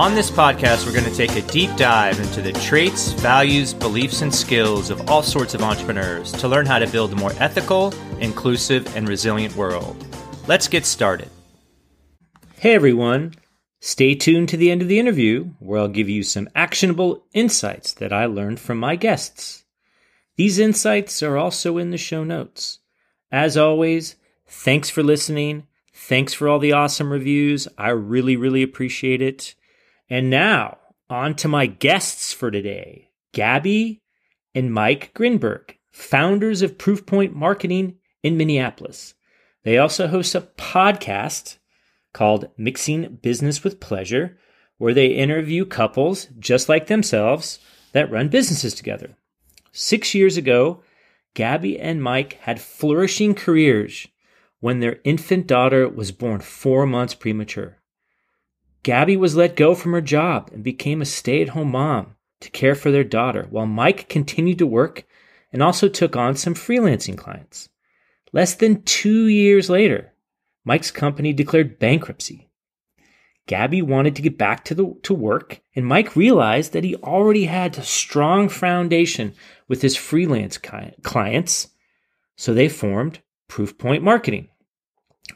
On this podcast, we're going to take a deep dive into the traits, values, beliefs, and skills of all sorts of entrepreneurs to learn how to build a more ethical, inclusive, and resilient world. Let's get started. Hey everyone, stay tuned to the end of the interview where I'll give you some actionable insights that I learned from my guests. These insights are also in the show notes. As always, thanks for listening. Thanks for all the awesome reviews. I really, really appreciate it. And now, on to my guests for today Gaby and Mike Grinberg, founders of Proofpoint Marketing in Minneapolis. They also host a podcast called Mixing Business with Pleasure, where they interview couples just like themselves that run businesses together. Six years ago, Gaby and Mike had flourishing careers when their infant daughter was born four months premature. Gaby was let go from her job and became a stay at home mom to care for their daughter, while Mike continued to work and also took on some freelancing clients. Less than two years later, Mike's company declared bankruptcy. Gaby wanted to get back to, the, to work, and Mike realized that he already had a strong foundation with his freelance clients, so they formed Proofpoint Marketing.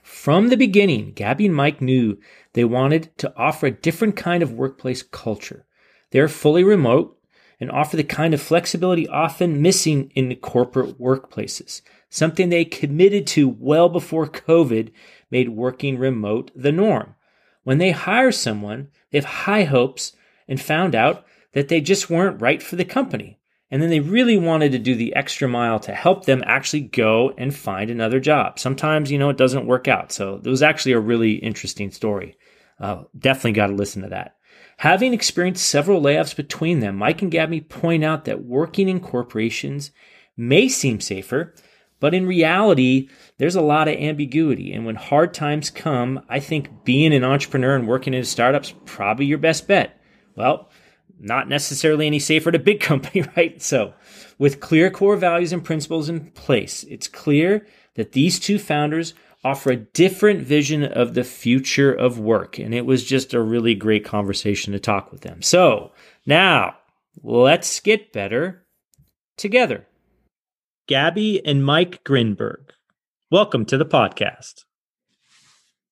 From the beginning, Gaby and Mike knew they wanted to offer a different kind of workplace culture. They're fully remote and offer the kind of flexibility often missing in corporate workplaces, something they committed to well before COVID made working remote the norm. When they hire someone, they have high hopes and found out that they just weren't right for the company. And then they really wanted to do the extra mile to help them actually go and find another job. Sometimes, you know, it doesn't work out. So it was actually a really interesting story. Uh, definitely got to listen to that. Having experienced several layoffs between them, Mike and Gaby point out that working in corporations may seem safer, but in reality, there's a lot of ambiguity. And when hard times come, I think being an entrepreneur and working in a startup's probably your best bet. Well, not necessarily any safer at a big company, right? So, with clear core values and principles in place, it's clear that these two founders offer a different vision of the future of work. And it was just a really great conversation to talk with them. So, now let's get better together. Gaby and Mike Grinberg, welcome to the podcast.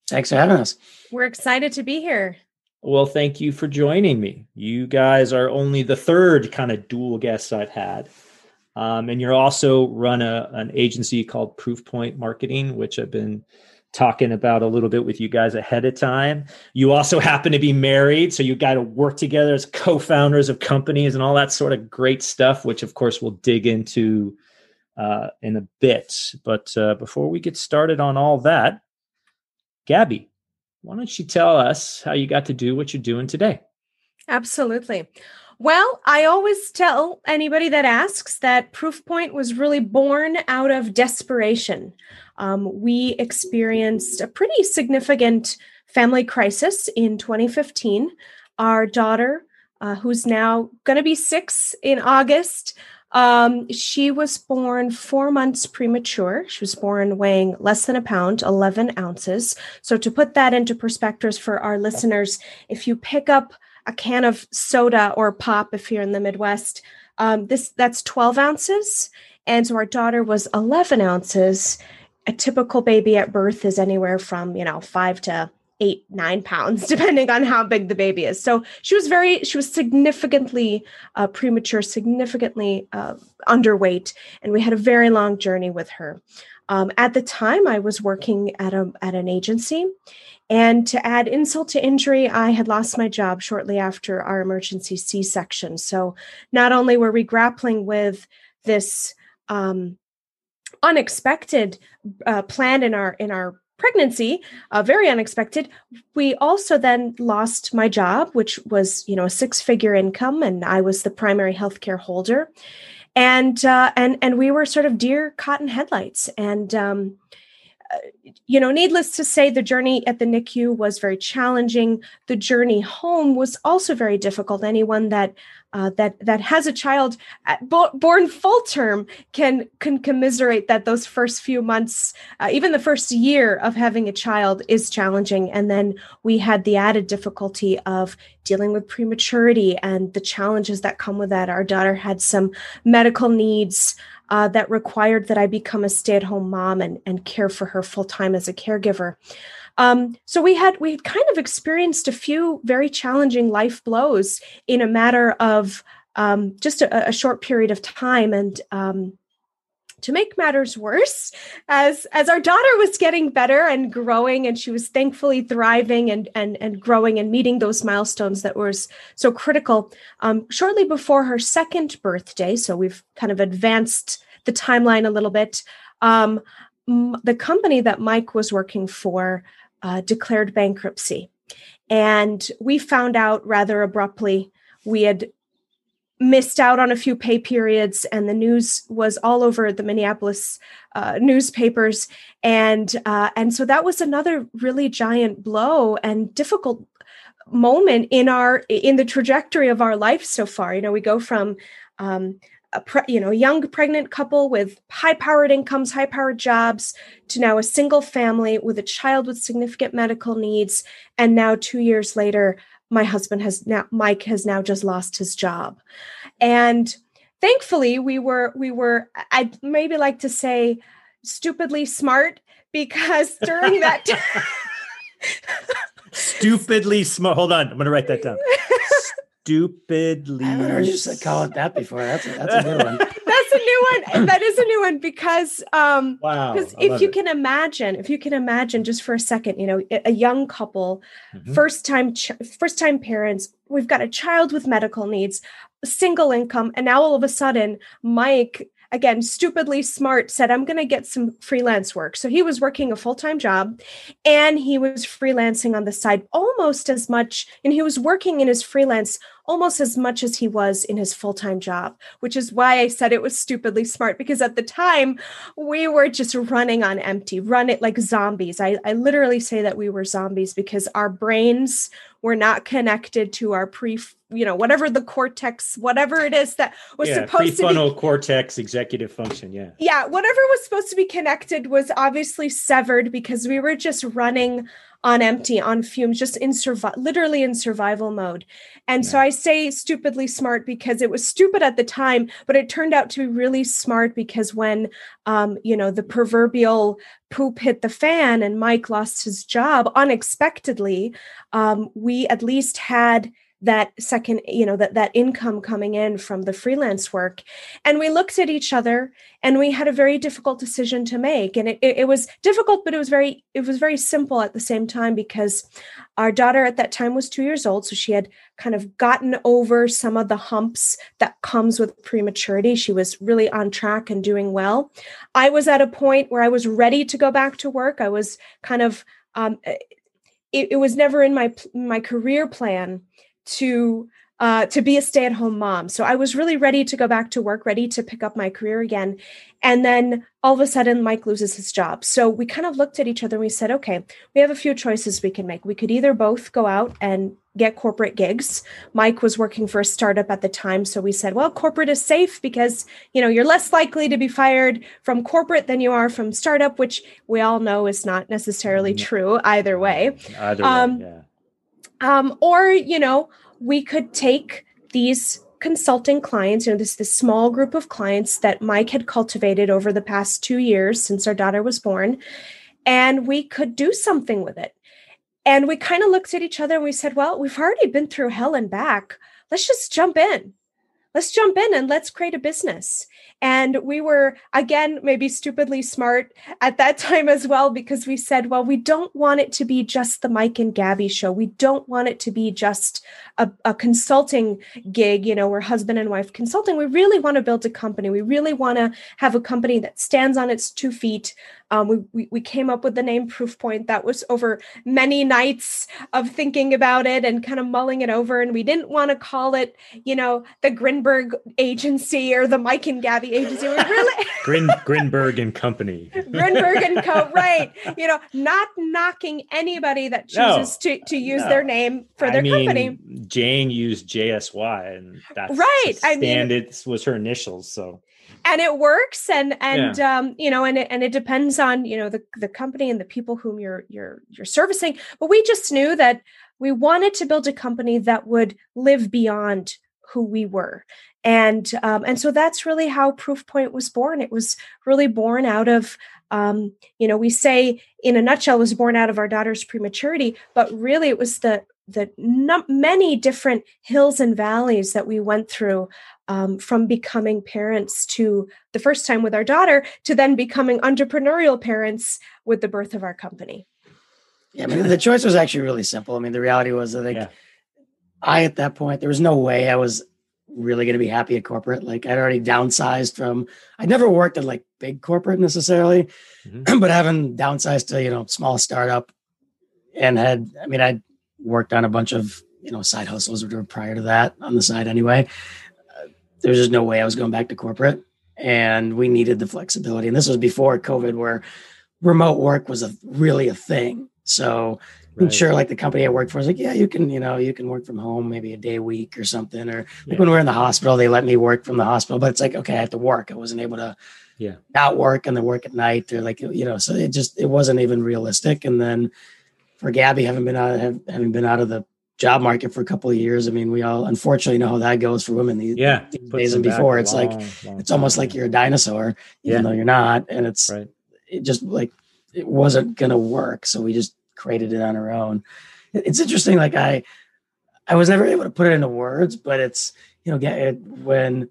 Thanks for having us. We're excited to be here. Well, thank you for joining me. You guys are only the third kind of dual guests I've had. Um, and you're also run a, an agency called Proofpoint Marketing, which I've been talking about a little bit with you guys ahead of time. You also happen to be married, so you got to work together as co-founders of companies and all that sort of great stuff, which of course we'll dig into uh, in a bit. But uh, before we get started on all that, Gaby, why don't you tell us how you got to do what you're doing today? Absolutely. Well, I always tell anybody that asks that Proofpoint was really born out of desperation. Um, we experienced a pretty significant family crisis in 2015. Our daughter uh, who's now going to be six in August. Um, she was born four months premature. She was born weighing less than a pound, 11 ounces. So, to put that into perspective for our listeners, if you pick up a can of soda or pop, if you're in the Midwest, um, this that's 12 ounces. And so our daughter was 11 ounces. A typical baby at birth is anywhere from, you know, five to eight, nine pounds, depending on how big the baby is. So she was very, she was significantly uh, premature, significantly uh, underweight, and we had a very long journey with her. Um, at the time, I was working at a at an agency, and to add insult to injury, I had lost my job shortly after our emergency C section. So not only were we grappling with this um, unexpected uh, plan in our in our pregnancy, uh, very unexpected. We also then lost my job, which was you know a six figure income, and I was the primary healthcare holder, and uh, and and we were sort of deer caught in headlights, and. Um, you know, needless to say, the journey at the NICU was very challenging. The journey home was also very difficult. Anyone that uh, that that has a child at, born full term can can commiserate that those first few months, uh, even the first year of having a child, is challenging. And then we had the added difficulty of dealing with prematurity and the challenges that come with that. Our daughter had some medical needs. Uh, that required that I become a stay-at-home mom and, and care for her full time as a caregiver. Um, so we had we had kind of experienced a few very challenging life blows in a matter of um, just a, a, short period of time, and um, to make matters worse, as as our daughter was getting better and growing, and she was thankfully thriving and and and growing and meeting those milestones that was so critical. Um, shortly before her second birthday, so we've kind of advanced the timeline a little bit. Um, the company that Mike was working for uh, declared bankruptcy. And we found out rather abruptly we had missed out on a few pay periods and the news was all over the minneapolis uh, newspapers. And uh, and so that was another really giant blow and difficult moment in our in the trajectory of our life so far. You know we go from um, a pre, you know young pregnant couple with high powered incomes high powered jobs to now a single family with a child with significant medical needs and now 2 years later my husband has now Mike has now just lost his job and thankfully we were we were I'd maybe like to say stupidly smart because during that stupidly smart hold on i'm going to write that down stupidly. I haven't heard you call it that before. That's a, that's a new one. A new one. That is a new one because um wow. Because if you it. can imagine, if you can imagine just for a second, you know, a young couple, mm-hmm. first time ch- first time parents, we've got a child with medical needs, single income, and now all of a sudden, Mike again, stupidly smart, said, I'm going to get some freelance work. So he was working a full time job and he was freelancing on the side almost as much. And he was working in his freelance almost as much as he was in his full time job, which is why I said it was stupidly smart because at the time we were just running on empty, run it like zombies. I, I literally say that we were zombies because our brains were not connected to our pre you know whatever the cortex whatever it is that was yeah, supposed to be cortex executive function yeah yeah whatever was supposed to be connected was obviously severed because we were just running on empty on fumes just in survival literally in survival mode and yeah. so i say stupidly smart because it was stupid at the time but it turned out to be really smart because when um, you know the proverbial poop hit the fan and mike lost his job unexpectedly um, we at least had that second you know that that income coming in from the freelance work. And we looked at each other and we had a very difficult decision to make. And it, it, it, was difficult but it was very it was very simple at the same time because our daughter at that time was two years old. So she had kind of gotten over some of the humps that comes with prematurity. She was really on track and doing well. I was at a point where i was ready to go back to work. I was kind of um, it, it was never in my my career plan to uh, to be a stay-at-home mom. So I was really ready to go back to work, ready to pick up my career again. And then all of a sudden, Mike loses his job. So we kind of looked at each other and we said, okay, we have a few choices we can make. We could either both go out and get corporate gigs. Mike was working for a startup at the time, so we said, well, corporate is safe because, you know, you're less likely to be fired from corporate than you are from startup, which we all know is not necessarily Mm-hmm. true either way. Either Um, way, yeah. Um, or, you know, we could take these consulting clients, you know, this this small group of clients that Mike had cultivated over the past two years since our daughter was born, and we could do something with it. And we kind of looked at each other and we said, well, we've already been through hell and back. Let's just jump in. Let's jump in and let's create a business. And we were, again, maybe stupidly smart at that time as well, because we said, well, we don't want it to be just the Mike and Gaby show. We don't want it to be just a, a consulting gig, you know, we're husband and wife consulting. We really want to build a company. We really want to have a company that stands on its two feet. Um, we, we, we came up with the name Proofpoint. That was over many nights of thinking about it and kind of mulling it over. And we didn't want to call it, you know, the Grinberg agency or the Mike and Gaby agency. We really Grin, Grinberg and Company. Grinberg and Co. Right. You know, not knocking anybody that No. chooses to, to use No. their name for their I mean, company. Jane used JSY, and that's Right, I mean- and it was her initials. So and it works and and um you know and it, and it depends on you know the the company and the people whom you're you're you're servicing. But we just knew that we wanted to build a company that would live beyond who we were. And um, and so that's really how proofpoint was born. It was really born out of um, you know we say in a nutshell it was born out of our daughter's prematurity but really it was the the num- many different hills and valleys that we went through um, from becoming parents to the first time with our daughter to then becoming entrepreneurial parents with the birth of our company. Yeah, I mean, the choice was actually really simple. I mean, the reality was, I think Yeah. I, at that point, there was no way I was really going to be happy at corporate. Like, I'd already downsized from, I'd never worked at like big corporate necessarily, Mhm. but having downsized to, you know, small startup and had, I mean, I'd worked on a bunch of, you know, side hustles or prior to that on the side anyway. Uh, there was just no way I was going back to corporate. And we needed the flexibility. And this was before COVID, where remote work was a really a thing. So I'm sure like the company I worked for was like, yeah, you can, you know, you can work from home maybe a day a week or something. Or Yeah. like when we were in the hospital, they let me work from the hospital, but it's like, okay, I have to work. I wasn't able to Yeah. not work and then work at night. They're like, you know, so it just it wasn't even realistic. And then for Gaby, having been out have, having been out of the job market for a couple of years, I mean, we all unfortunately know how that goes for women these, yeah, these days and before. It's like long, long it's almost like you're a dinosaur, even Yeah. though you're not. And it's right. it just like it wasn't gonna work. So we just created it on our own. It's interesting. Like I, I was never able to put it into words, but it's you know get it when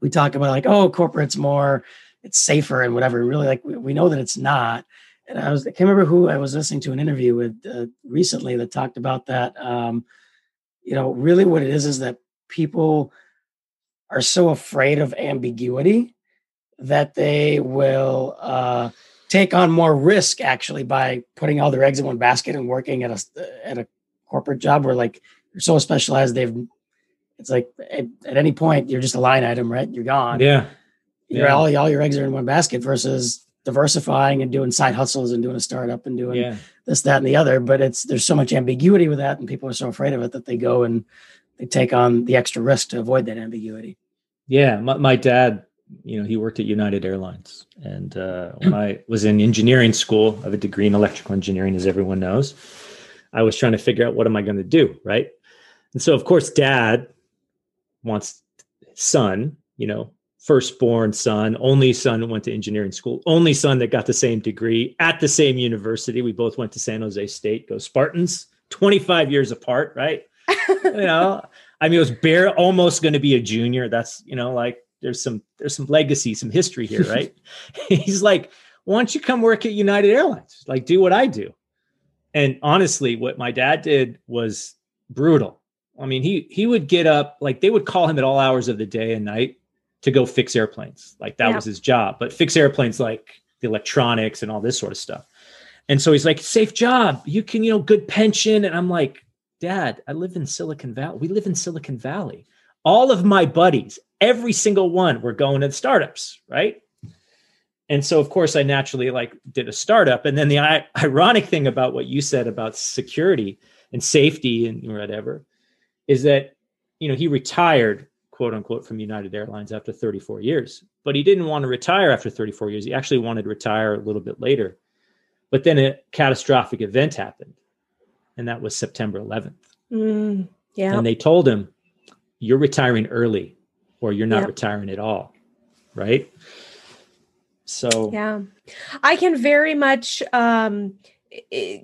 we talk about like oh corporate's more it's safer and whatever. Really like we, we know that it's not. And I was I can't remember who I was listening to an interview with uh, recently that talked about that. Um, you know, really what it is is that people are so afraid of ambiguity that they will uh, take on more risk actually by putting all their eggs in one basket and working at a at a corporate job where like you're so specialized they've it's like at, at any point you're just a line item right you're gone Yeah, you're yeah. all, all your eggs are in one basket versus diversifying and doing side hustles and doing a startup and doing yeah. this that and the other but it's there's so much ambiguity with that and people are so afraid of it that they go and they take on the extra risk to avoid that ambiguity Yeah, my, my dad, you know, he worked at United Airlines, and uh, when I was in engineering school, I have a degree in electrical engineering, as everyone knows. I was trying to figure out what am I going to do, right? And so, of course, dad wants son, you know, firstborn son, only son who went to engineering school, only son that got the same degree at the same university. We both went to San Jose State. Go Spartans! Twenty five years apart, right? you know, I mean, it was bare almost going to be a junior. That's you know, like there's some there's some legacy, some history here, right? He's like, why don't you come work at United Airlines? Like, do what I do. And honestly, what my dad did was brutal. I mean, he he would get up like they would call him at all hours of the day and night to go fix airplanes. Like that Yeah. was his job. But fix airplanes like the electronics and all this sort of stuff. And so he's like, safe job. You can, you know, good pension. And I'm like, Dad, I live in Silicon Valley. We live in Silicon Valley. All of my buddies, every single one, were going to startups, right? And so, of course, I naturally like did a startup. And then the I- ironic thing about what you said about security and safety and whatever, is that you know he retired quote unquote from United Airlines after 34 years, but he didn't want to retire after 34 years. He actually wanted to retire a little bit later, but then a catastrophic event happened, and that was September 11th. Mm, yeah. And they told him, "You're retiring early, or you're not Yep. retiring at all." Right. So Yeah. I can very much um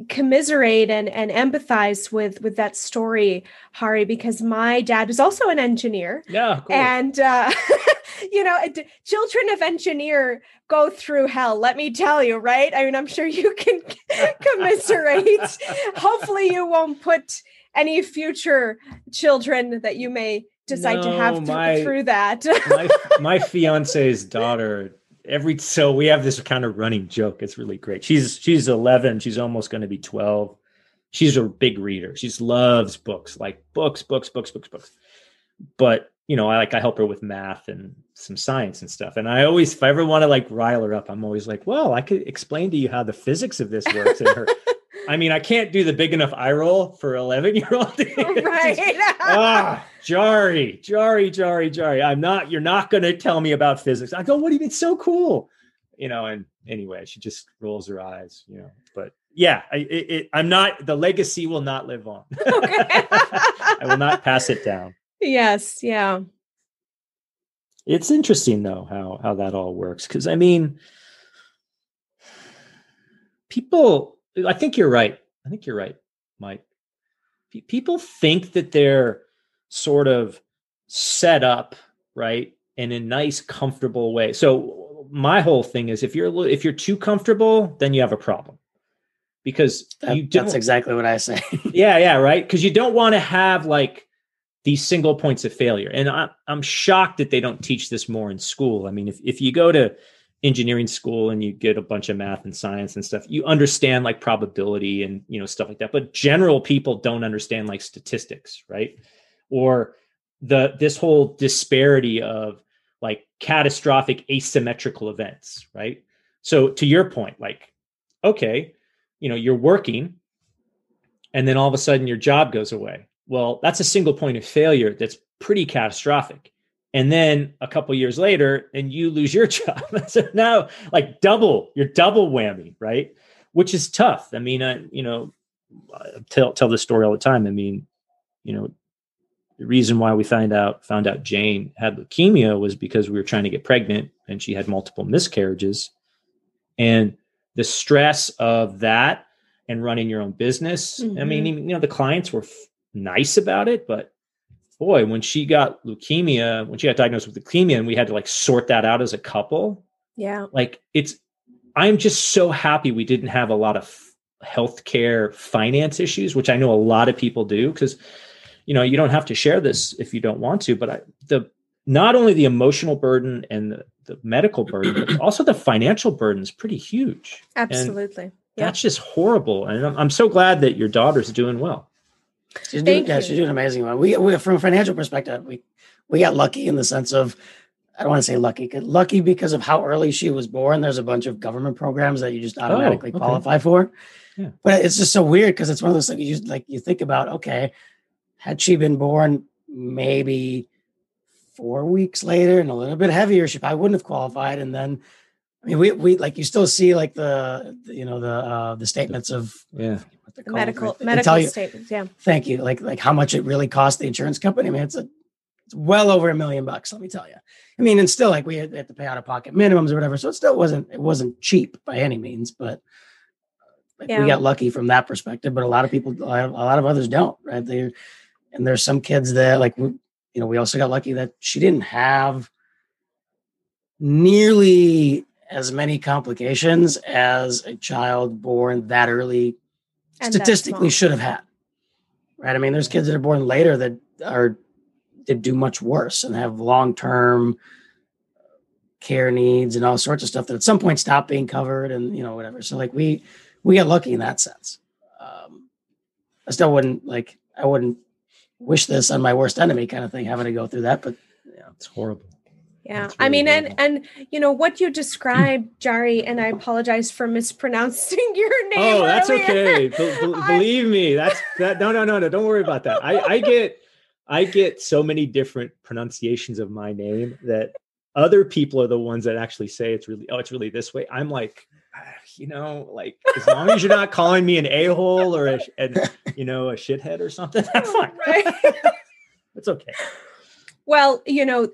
commiserate and and empathize with with that story Hari because my dad was also an engineer. Yeah, cool. and uh you know children of engineer go through hell let me tell you right? I mean i'm sure you can commiserate. Hopefully you won't put any future children that you may decide to have th- my- through that. my my fiance's daughter every so we have this kind of running joke. It's really great. She's she's 11 she's almost going to be 12 she's a big reader. She loves books like books books books books books. But you know i like i help her with math and some science and stuff. And i always if i ever want to like rile her up i'm always like well i could explain to you how the physics of this works and her i mean i can't do the big enough eye roll for 11 year old right ah, Jari, Jari, Jari, Jari. I'm not, you're not going to tell me about physics. I go, what do you mean? It's so cool. You know, and anyway, she just rolls her eyes, you know, but yeah, I, it, it, I'm not, the legacy will not live on. I will not pass it down. Yes, yeah. It's interesting though, how, how that all works. Cause I mean, people, I think you're right. I think you're right, Mike. Pe- People think that they're sort of set up right in a nice comfortable way so my whole thing is if you're if you're too comfortable then you have a problem because That- you don't that's exactly what I say. yeah yeah right because you don't want to have like these single points of failure and I, i'm shocked that they don't teach this more in school i mean if, if you go to engineering school and you get a bunch of math and science and stuff you understand like probability and you know stuff like that. But general people don't understand like statistics right? Or the this whole disparity of like catastrophic asymmetrical events right? So to your point like okay you know you're working and then all of a sudden your job goes away. Well that's a single point of failure that's pretty catastrophic and then a couple years later and you lose your job. So now like double you're double whammy right? Which is tough. I mean I, you know I tell tell this story all the time. I mean you know the reason why we find out found out jane had leukemia was because we were trying to get pregnant and she had multiple miscarriages. And the stress of that and running your own business i mean Mhm. you know the clients were f- nice about it but boy when she got leukemia when she got diagnosed with leukemia and we had to like sort that out as a couple Yeah. like it's i'm just so happy we didn't have a lot of healthcare finance issues which i know a lot of people do because you know you don't have to share this if you don't want to but I, the not only the emotional burden and the, the medical burden but also the financial burden is pretty huge And Absolutely. Yeah. that's just horrible and I'm, I'm so glad that your daughter's doing well She's doing, Thank yeah, you. she's doing an amazing one. We, we from a financial perspective, we we got lucky in the sense of I don't want to say lucky, 'cause- lucky because of how early she was born. There's a bunch of government programs that you just automatically okay. qualify for. Yeah. But it's just so weird because it's one of those things you just, like you think about. Okay, had she been born maybe four weeks later and a little bit heavier, she probably wouldn't have qualified. And then, I mean, we we like you still see like the the, you know the uh, the statements of yeah what they're The called, medical? They medical tell you- statements. Yeah. thank you like like how much it really cost the insurance company i mean it's a it's well over a million bucks let me tell you i mean and still like we had, had to pay out of pocket minimums or whatever so it still wasn't it wasn't cheap by any means but like, Yeah. we got lucky from that perspective but a lot of people a lot of- a lot of others don't right they and there's some kids that like we, you know we also got lucky that she didn't have nearly as many complications as a child born that early And statistically should have had. Right. I mean, there's kids that are born later that are that do much worse and have long term care needs and all sorts of stuff that at some point stop being covered and you know whatever. So like we we got lucky in that sense. Um, I still wouldn't like I wouldn't wish this on my worst enemy kind of thing having to go through that, but yeah. it's horrible Yeah, That's I really mean, and and you know what you described, Jari, and I apologize for mispronouncing your name. Oh, that's earlier. okay. Be- be- believe me, that's that. No, no, no, no. Don't worry about that. I, I get, I get so many different pronunciations of my name that other people are the ones that actually say it's really, oh, it's really this way. I'm like, ah, you know, like as long as you're not calling me an a hole or a, you know, a shithead or something, that's fine. Right. It's okay. Well, you know,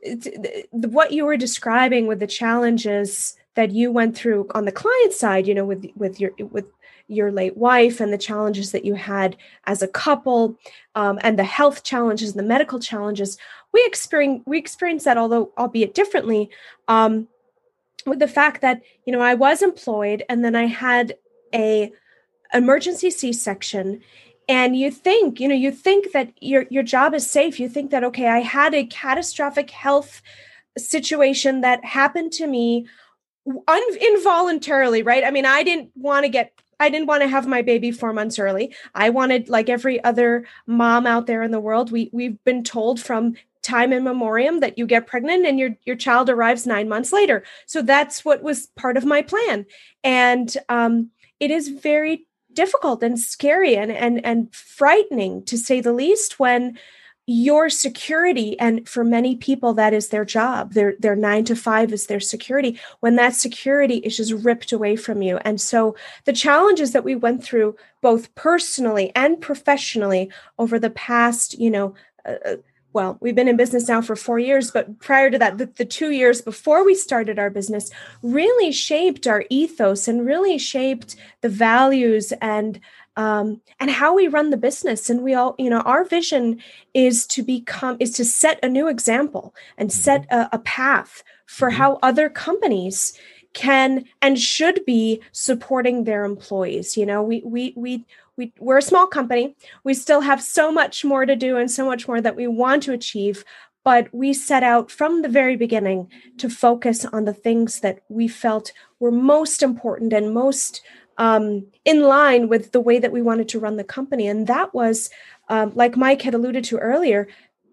what you were describing with the challenges that you went through on the client side, you know, with with your with your late wife and the challenges that you had as a couple, um, and the health challenges the medical challenges, we experience we experienced that, although albeit differently, um, with the fact that you know I was employed and then I had a emergency C-section and you think you know you think that your your job is safe. You think that okay i had a catastrophic health situation that happened to me un- involuntarily right? I mean i didn't want to get i didn't want to have my baby 4 months early. I wanted like every other mom out there in the world we we've been told from time in memoriam that you get pregnant and your your child arrives 9 months later. So that's what was part of my plan. And um it is very difficult and scary and and and frightening to say the least when your security and for many people that is their job. Their their 9 to 5 is their security. When that security is just ripped away from you. And so the challenges that we went through both personally and professionally over the past you know uh, well, we've been in business now for four years, but prior to that, the, the, two years before we started our business really shaped our ethos and really shaped the values and um, and how we run the business. And we all, you know, our vision is to become is to set a new example and set a, a path for how other companies can and should be supporting their employees. You know, we we we we, we're a small company. We still have so much more to do and so much more that we want to achieve. But we set out from the very beginning to focus on the things that we felt were most important and most um, in line with the way that we wanted to run the company. And that was, um, like Mike had alluded to earlier,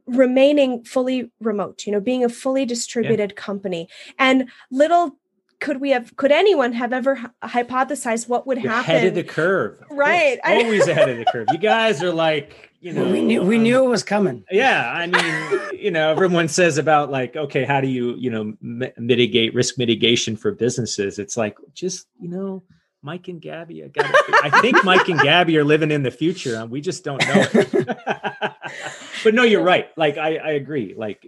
remaining fully remote, you know, being a fully distributed yeah. company. And little could we have could anyone have ever hypothesized what would You're happen ahead of the curve. Right always ahead of the curve. You guys are like you know we knew we um, knew it was coming. yeah i mean you know everyone says about like okay how do you you know m- mitigate risk mitigation for businesses? It's like just you know mike and gaby i gotta, i think mike and gaby are living in the future we just don't know it. But no you're right. Like i i agree. Like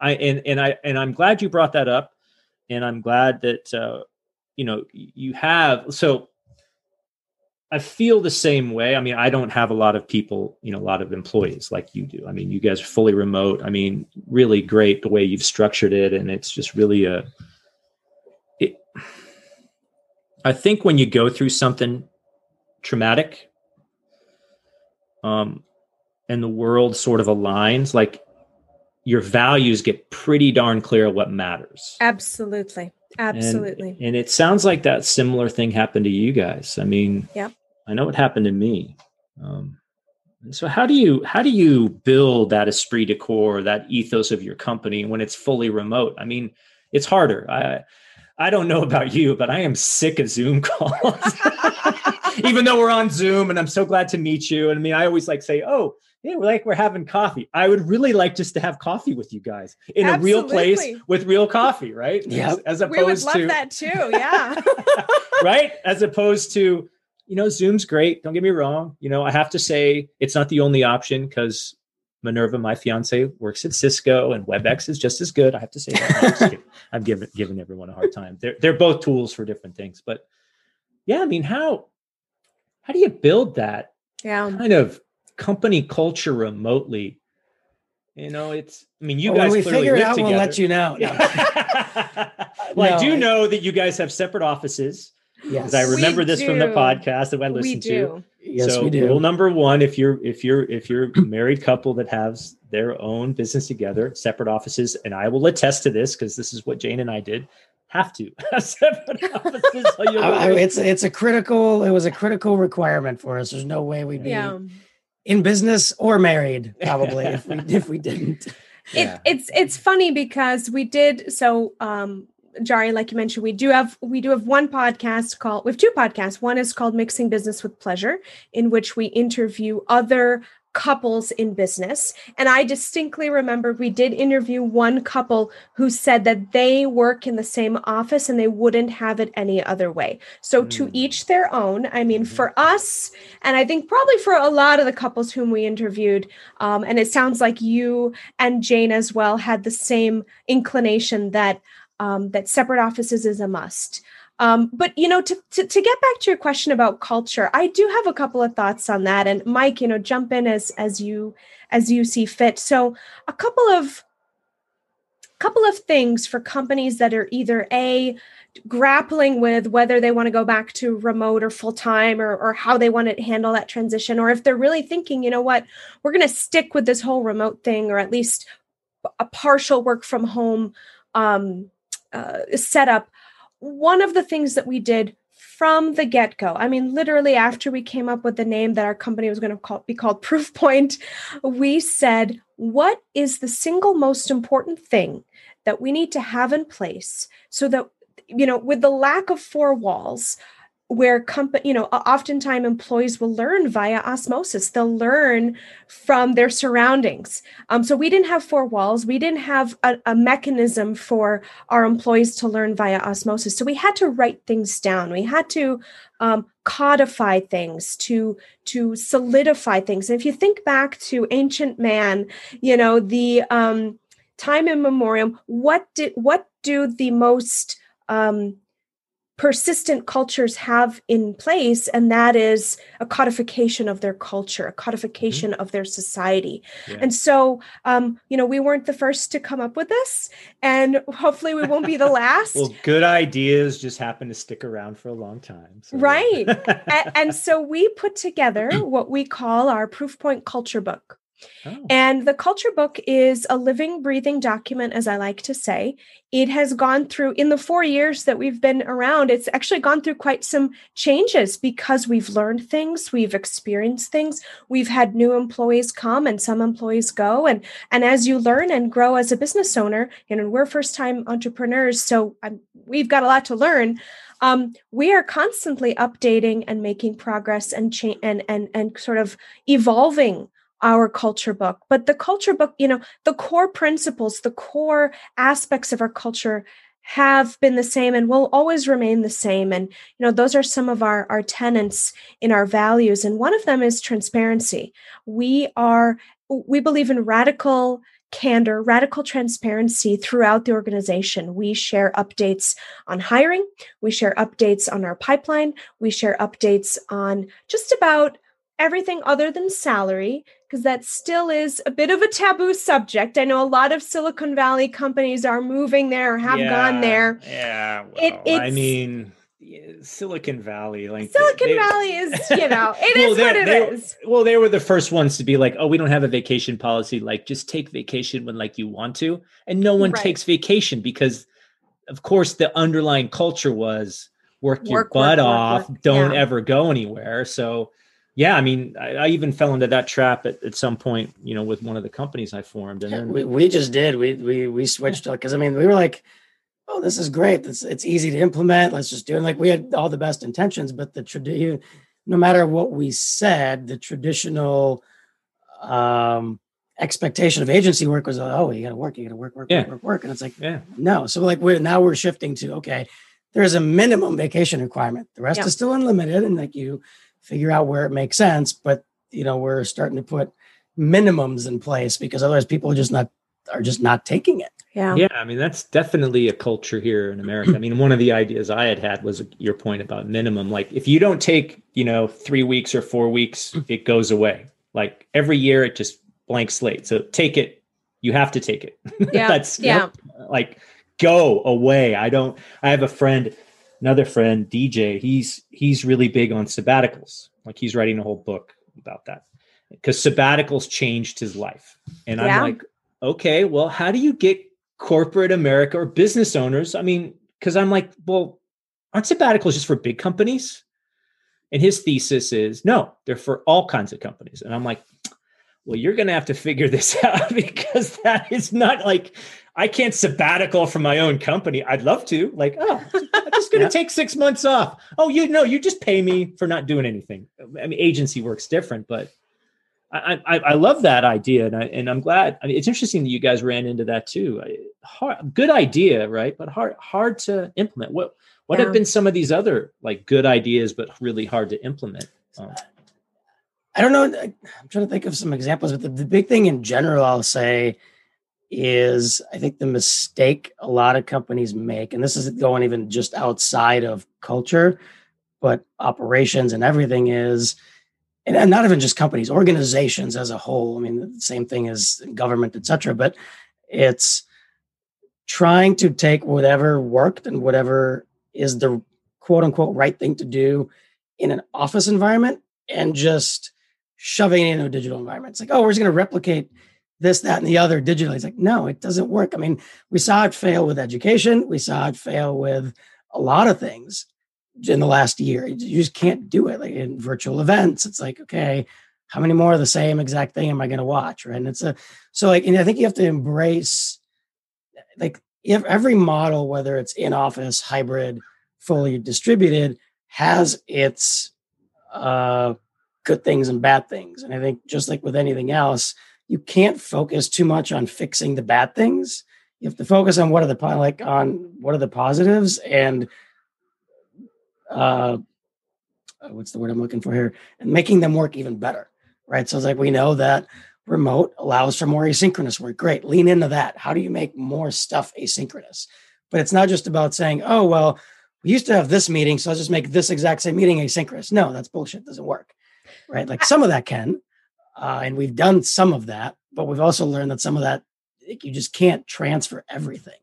i and and i and i'm glad you brought that up and I'm glad that uh, you know you have. So I feel the same way. I mean, I don't have a lot of people, you know, a lot of employees like you do. I mean, you guys are fully remote. I mean, really great the way you've structured it, and it's just really a. It, I think when you go through something traumatic, um, and the world sort of aligns, like your values get pretty darn clear what matters. Absolutely. Absolutely. And, and, it sounds like that similar thing happened to you guys. I mean, yep. I know it happened to me. Um, so how do you how do you build that esprit de corps, that ethos of your company when it's fully remote? I mean, it's harder. I I don't know about you, but I am sick of Zoom calls. Even though we're on Zoom and I'm so glad to meet you. And I mean, I always like say, oh, yeah, we're like we're having coffee. I would really like just to have coffee with you guys in Absolutely. a real place with real coffee, right? Yeah, as, as, opposed we would love to that too. Yeah, right. As opposed to, you know, Zoom's great. Don't get me wrong. You know, I have to say it's not the only option because Minerva, my fiance, works at Cisco, and WebEx is just as good. I have to say that. I'm, I'm giving giving everyone a hard time. They're they're both tools for different things, but yeah, I mean, how how do you build that yeah. kind of company culture remotely. You know, it's. I mean, you well, guys when we clearly figure it out, together. we'll let you know. No. well, No. I do know that you guys have separate offices yes, because I remember this from the podcast that I listened to. yes, so we do. rule number one: if you're if you're if you're a married couple that has their own business together, separate offices, and I will attest to this because this is what Jane and I did. Have to have separate offices. So you'll I- I- it's it's a critical. It was a critical requirement for us. There's no way we'd be Yeah. In business or married, probably if we if we didn't. it, it's it's funny because we did so um Jari, like you mentioned, we do have we do have one podcast called we have two podcasts. One is called Mixing Business with Pleasure, in which we interview other couples in business. And I distinctly remember we did interview one couple who said that they work in the same office and they wouldn't have it any other way. So mm. to each their own. I mean, mm-hmm. for us, and I think probably for a lot of the couples whom we interviewed, um, and it sounds like you and Jane as well had the same inclination that um, that separate offices is a must. Um, but you know, to, to, to get back to your question about culture, I do have a couple of thoughts on that. And Mike, you know, jump in as as you as you see fit. So a couple of couple of things for companies that are either a grappling with whether they want to go back to remote or full time or, or how they want to handle that transition or if they're really thinking you know what we're going to stick with this whole remote thing or at least a partial work from home um, uh, setup one of the things that we did from the get go, I mean, literally after we came up with the name that our company was going to call, be called Proofpoint, we said, what is the single most important thing that we need to have in place so that, you know, with the lack of four walls, where company you know oftentimes employees will learn via osmosis. They'll learn from their surroundings. Um, so we didn't have four walls. We didn't have a, a, mechanism for our employees to learn via osmosis. So we had to write things down. We had to um, codify things to to solidify things. And if you think back to ancient man you know the um, time immemorial what did what do the most um, persistent cultures have in place and that is a codification of their culture a codification mm-hmm. of their society yeah. and so um, you know we weren't the first to come up with this and hopefully we won't be the last well good ideas just happen to stick around for a long time so. right and, and so we put together what we call our Proofpoint culture book Oh. And the culture book is a living, breathing document, as I like to say. It has gone through, in the four years that we've been around, it's actually gone through quite some changes because we've learned things, we've experienced things, we've had new employees come and some employees go. And, and as you learn and grow as a business owner, you know, we're first time entrepreneurs, so I'm, we've got a lot to learn. Um, we are constantly updating and making progress and change and and and sort of evolving our culture book. But the culture book, you know, the core principles, the core aspects of our culture have been the same and will always remain the same. And, you know, those are some of our, our tenets in our values. And one of them is transparency. We are, we believe in radical candor, radical transparency throughout the organization. We share updates on hiring, we share updates on our pipeline, we share updates on just about everything other than salary because that still is a bit of a taboo subject. I know a lot of Silicon Valley companies are moving there or have yeah, gone there. Yeah, well, it, I mean, Silicon Valley, like Silicon they, Valley is, you know, it well, is what it they, is. Well, they were the first ones to be like, "Oh, we don't have a vacation policy. Like, just take vacation when like you want to." And no one right. takes vacation because, of course, the underlying culture was work, work your butt work, off, work, don't yeah. ever go anywhere. So yeah, I mean, I, I, even fell into that trap at, at some point, you know, with one of the companies I formed. And then we, we just did. We we we switched because I mean, we were like, oh, this is great. It's it's easy to implement. Let's just do it. like we had all the best intentions, but the tradition, no matter what we said, the traditional um expectation of agency work was, oh, you got to work, you got to work, work, yeah. work, work, work, and it's like, yeah, no. So like we're now we're shifting to okay, there's a minimum vacation requirement. The rest yeah. is still unlimited, and like you figure out where it makes sense. But you know, we're starting to put minimums in place because otherwise people are just not are just not taking it. Yeah. Yeah. I mean, that's definitely a culture here in America. I mean, one of the ideas I had had was your point about minimum. Like, if you don't take, you know, three weeks or four weeks, it goes away. Like every year, it just blank slate. So take it. You have to take it. Yeah. that's yeah. like go away. I don't, I have a friend another friend, DJ, he's he's really big on sabbaticals. Like he's writing a whole book about that because sabbaticals changed his life. And yeah. I'm like, okay, well, how do you get corporate America or business owners? I mean, because I'm like, well, aren't sabbaticals just for big companies? And his thesis is no, they're for all kinds of companies. And I'm like, well, you're going to have to figure this out because that is not like I can't sabbatical from my own company. I'd love to. Like, oh, I'm just going to yeah. take six months off. Oh, you know, you just pay me for not doing anything. I mean, agency works different, but I, I, I love that idea, and I and I'm glad. I mean, it's interesting that you guys ran into that too. Hard, good idea, right? But hard hard to implement. What what yeah. have been some of these other like good ideas, but really hard to implement? Um, I don't know. I'm trying to think of some examples, but the, the big thing in general, I'll say, is I think the mistake a lot of companies make, and this is going even just outside of culture, but operations and everything is and not even just companies, organizations as a whole. I mean, the same thing as government, et cetera, but it's trying to take whatever worked and whatever is the quote unquote right thing to do in an office environment and just shoving it into a digital environment. It's like, oh, we're just going to replicate this, that, and the other digitally. It's like, no, it doesn't work. I mean, we saw it fail with education. We saw it fail with a lot of things in the last year. You just can't do it. Like in virtual events, it's like, okay, how many more of the same exact thing am I going to watch? Right. And it's a, so like, and I think you have to embrace like if every model, whether it's in office, hybrid, fully distributed, has its uh, good things and bad things. And I think just like with anything else, you can't focus too much on fixing the bad things. You have to focus on what are the like on what are the positives and uh, what's the word I'm looking for here, and making them work even better, right? So it's like we know that remote allows for more asynchronous work. Great, lean into that. How do you make more stuff asynchronous? But it's not just about saying, oh well, we used to have this meeting, so let's just make this exact same meeting asynchronous. No, that's bullshit. Doesn't work, right? Like some of that can, uh, and we've done some of that, but we've also learned that some of that you just can't transfer everything.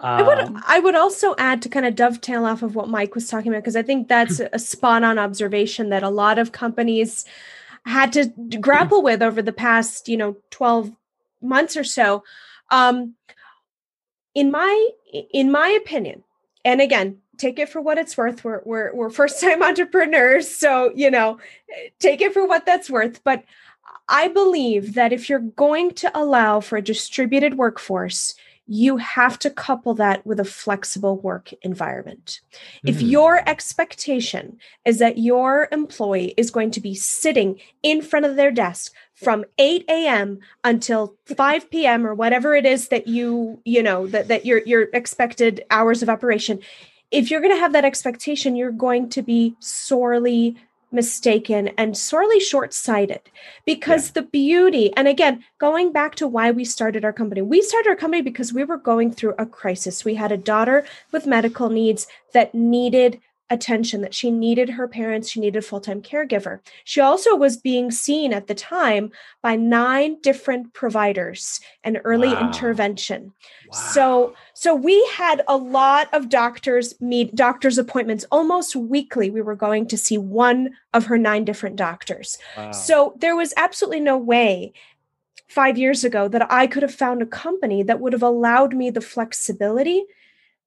I would um, I would also add to kind of dovetail off of what Mike was talking about because I think that's a spot on observation that a lot of companies had to grapple with over the past you know 12 months or so um, in my in my opinion and again take it for what it's worth we're we're, we're first time entrepreneurs so you know take it for what that's worth but i believe that if you're going to allow for a distributed workforce you have to couple that with a flexible work environment. Mm. If your expectation is that your employee is going to be sitting in front of their desk from 8 a.m. until 5 p.m. or whatever it is that you, you know, that, that your your expected hours of operation, if you're going to have that expectation, you're going to be sorely mistaken and sorely short sighted because yeah. the beauty, and again, going back to why we started our company, we started our company because we were going through a crisis. We had a daughter with medical needs that needed attention that she needed her parents she needed a full-time caregiver she also was being seen at the time by nine different providers and early wow. intervention wow. so so we had a lot of doctors meet doctors appointments almost weekly we were going to see one of her nine different doctors wow. so there was absolutely no way five years ago that i could have found a company that would have allowed me the flexibility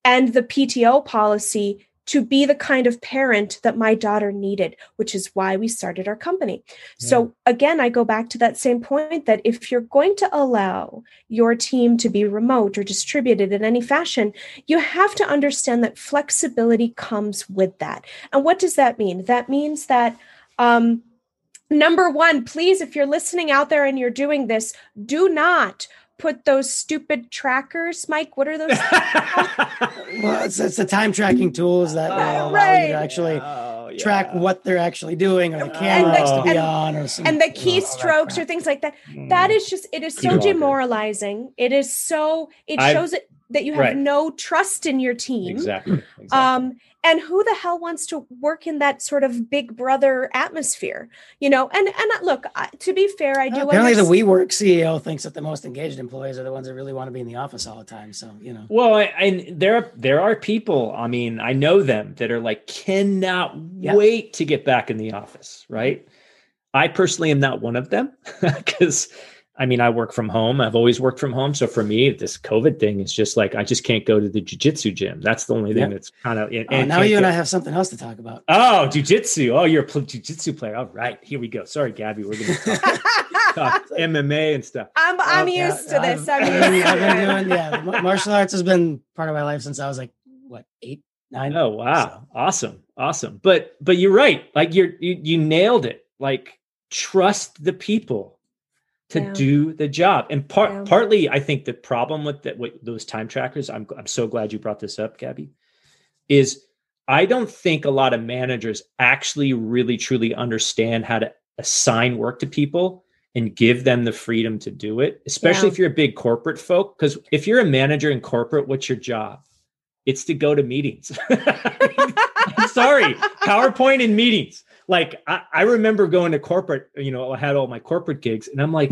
and the pto policy to be the kind of parent that my daughter needed, which is why we started our company. Yeah. So, again, I go back to that same point that if you're going to allow your team to be remote or distributed in any fashion, you have to understand that flexibility comes with that. And what does that mean? That means that, um, number one, please, if you're listening out there and you're doing this, do not put those stupid trackers, Mike? What are those? well, it's, it's the time tracking tools that will allow right. you to actually oh, yeah. track what they're actually doing, or the camera needs to be and, on, or some, and the keystrokes or things like that. Mm. That is just it is so demoralizing. It is so it I've, shows it that you have right. no trust in your team. Exactly. exactly. Um, and who the hell wants to work in that sort of big brother atmosphere you know and and uh, look to be fair i do apparently understand. the WeWork ceo thinks that the most engaged employees are the ones that really want to be in the office all the time so you know well and there there are people i mean i know them that are like cannot yep. wait to get back in the office right i personally am not one of them because I mean, I work from home. I've always worked from home. So for me, this COVID thing is just like I just can't go to the jujitsu gym. That's the only thing that's kind of. Oh, now you and I have something else to talk about. Oh, jujitsu! Oh, you're a jujitsu player. All right, here we go. Sorry, Gaby, we're going to talk, talk MMA and stuff. I'm I'm Oh, used yeah, to this. I've, I'm I've used been, I've been doing yeah. Martial arts has been part of my life since I was like what eight, nine. Oh wow, awesome, awesome. But but you're right. Like you're you, you nailed it. Like trust the people to Yeah. do the job. And part Yeah. partly, I think the problem with that with those time trackers. I'm I'm so glad you brought this up, Gaby. Is I don't think a lot of managers actually really truly understand how to assign work to people and give them the freedom to do it, especially Yeah. if you're a big corporate folk. Because if you're a manager in corporate, what's your job? It's to go to meetings. I'm sorry, PowerPoint and meetings. Like I, I remember going to corporate, you know, I had all my corporate gigs, and I'm like,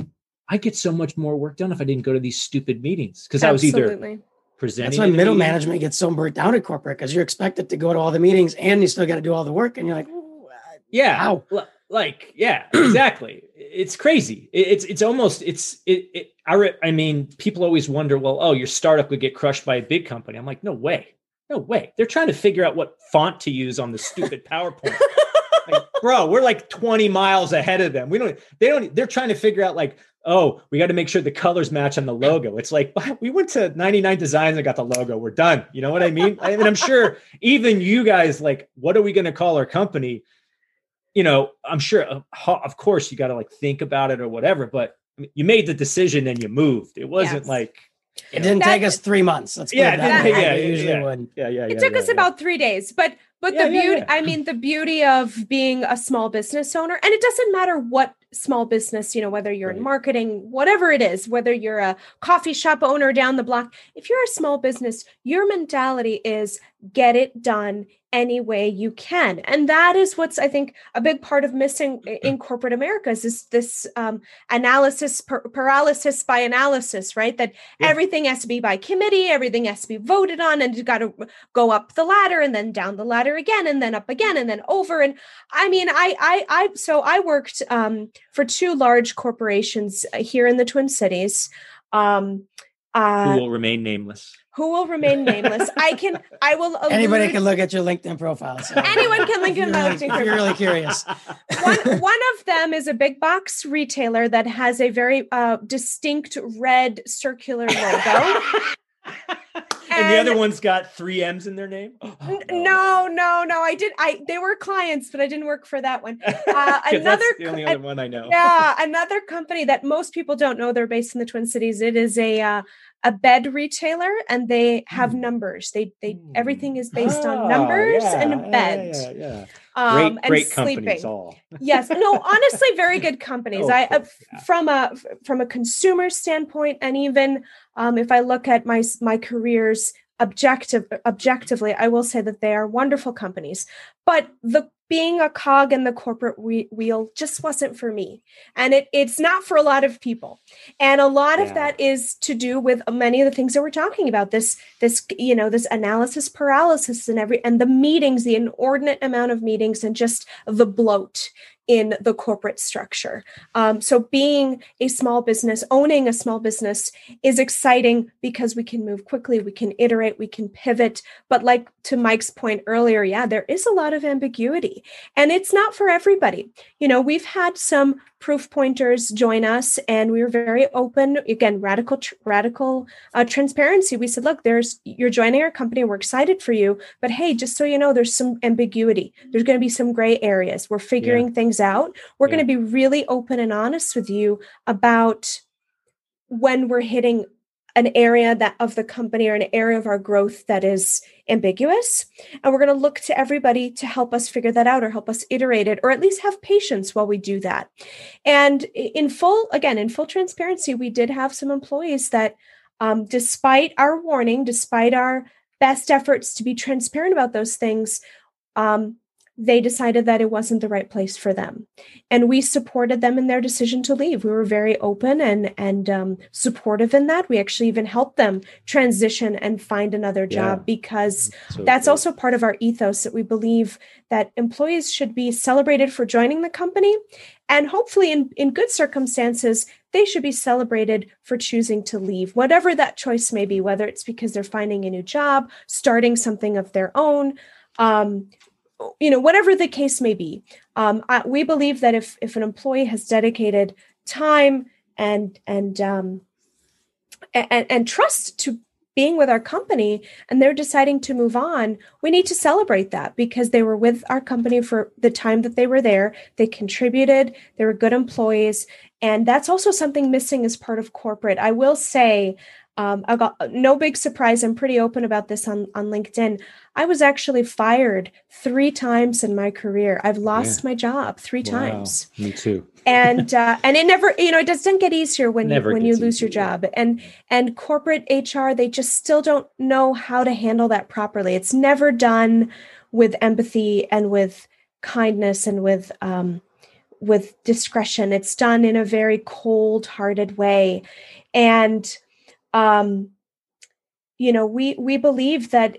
I get so much more work done if I didn't go to these stupid meetings because I was either Absolutely. presenting. That's why middle meeting- management gets so burnt out at corporate because you're expected to go to all the meetings and you still got to do all the work, and you're like, uh, Yeah. how? li- Like, yeah, exactly. It's crazy. It- It's it's almost it's it, it I re, I mean, people always wonder, well, oh, your startup would get crushed by a big company. I'm like, no way. No way. They're trying to figure out what font to use on the stupid PowerPoint. Like, bro, we're like 20 miles ahead of them. We don't they don't they're trying to figure out like, oh, we got to make sure the colors match on the logo. It's like we went to 99 designs and got the logo. We're done. You know what I mean? I mean, I'm sure even you guys like, what are we going to call our company? you know, I'm sure, uh, of course, you got to like think about it or whatever, but you made the decision and you moved. It wasn't Yes. like, it didn't That- take us three months. Let's Yeah, it it that didn't way. take- It yeah, usually yeah. yeah, yeah, It took yeah, us yeah. about three days, but but Yeah, the yeah, beauty, yeah. I mean, the beauty of being a small business owner, and it doesn't matter what small business, you know, whether you're in marketing, whatever it is, whether you're a coffee shop owner down the block, if you're a small business, your mentality is get it done any way you can. And that is what's, I think, a big part of missing in corporate America is this, this um, analysis, par- paralysis by analysis, right? That Yeah. everything has to be by committee, everything has to be voted on, and you got to go up the ladder and then down the ladder again and then up again and then over and i mean i i i so i worked um, for two large corporations uh, here in the twin cities um Who uh, will remain nameless. Who will remain nameless i can i will Anybody can look at your LinkedIn profile. So Anyone can link in my really- LinkedIn If you're really curious. one, one of them is a big box retailer that has a very uh, distinct red circular logo and the other one's got three M's in their name. N- no no no i did i they were clients but i didn't work for that one 'Cause another that's the only other one I know. yeah another company that most people don't know they're based in the twin cities it is a uh, a bed retailer and they have Hmm. numbers they they Hmm. everything is based Ah, on numbers yeah, and yeah, bed Yeah, yeah. Um Great, and great sleeping companies all. yes no honestly very good companies Oh, i uh, course, yeah. from a from a consumer standpoint and even um, if i look at my my careers objective objectively i will say that they are wonderful companies but the being a cog in the corporate wheel just wasn't for me. And it it's not for a lot of people. And a lot of that is to do with many of the things that we're talking about this this you know this analysis paralysis and every and the meetings the inordinate amount of meetings and just the bloat in the corporate structure. Um, so being a small business owning a small business is exciting because we can move quickly we can iterate we can pivot. But like to mike's point earlier yeah there is a lot of ambiguity. And it's not for everybody. You know we've had some proof pointers join us and we were very open. Again radical tr- radical uh, transparency. We said look there's you're joining our company we're excited for you but hey just so you know there's some ambiguity. There's going to be some gray areas. We're figuring things out. We're Yeah. going to be really open and honest with you about when we're hitting an area that of the company or an area of our growth that is ambiguous. And we're going to look to everybody to help us figure that out or help us iterate it or at least have patience while we do that. And in full again in full transparency we did have some employees that um, despite our warning despite our best efforts to be transparent about those things um, they decided that it wasn't the right place for them and we supported them in their decision to leave we were very open and and um, supportive in that we actually even helped them transition and find another job Yeah. because So that's great. also part of our ethos that we believe that employees should be celebrated for joining the company and hopefully in, in good circumstances they should be celebrated for choosing to leave, whatever that choice may be, whether it's because they're finding a new job, starting something of their own. Um, you know, whatever the case may be, um, I, we believe that if if an employee has dedicated time and and um, and, and trust to being with our company and they're deciding to move on, we need to celebrate that because they were with our company for the time that they were there. They contributed, they were good employees. And that's also something missing as part of corporate. I will say, um, I got no big surprise. I'm pretty open about this on, on LinkedIn. I was actually fired three times in my career. I've lost yeah. my job three wow. times. Me too. and uh, and it never, you know, it doesn't get easier when never you when you lose your job. And and corporate HR, they just still don't know how to handle that properly. It's never done with empathy and with kindness and with um, with discretion. It's done in a very cold-hearted way, and um, you know, we we believe that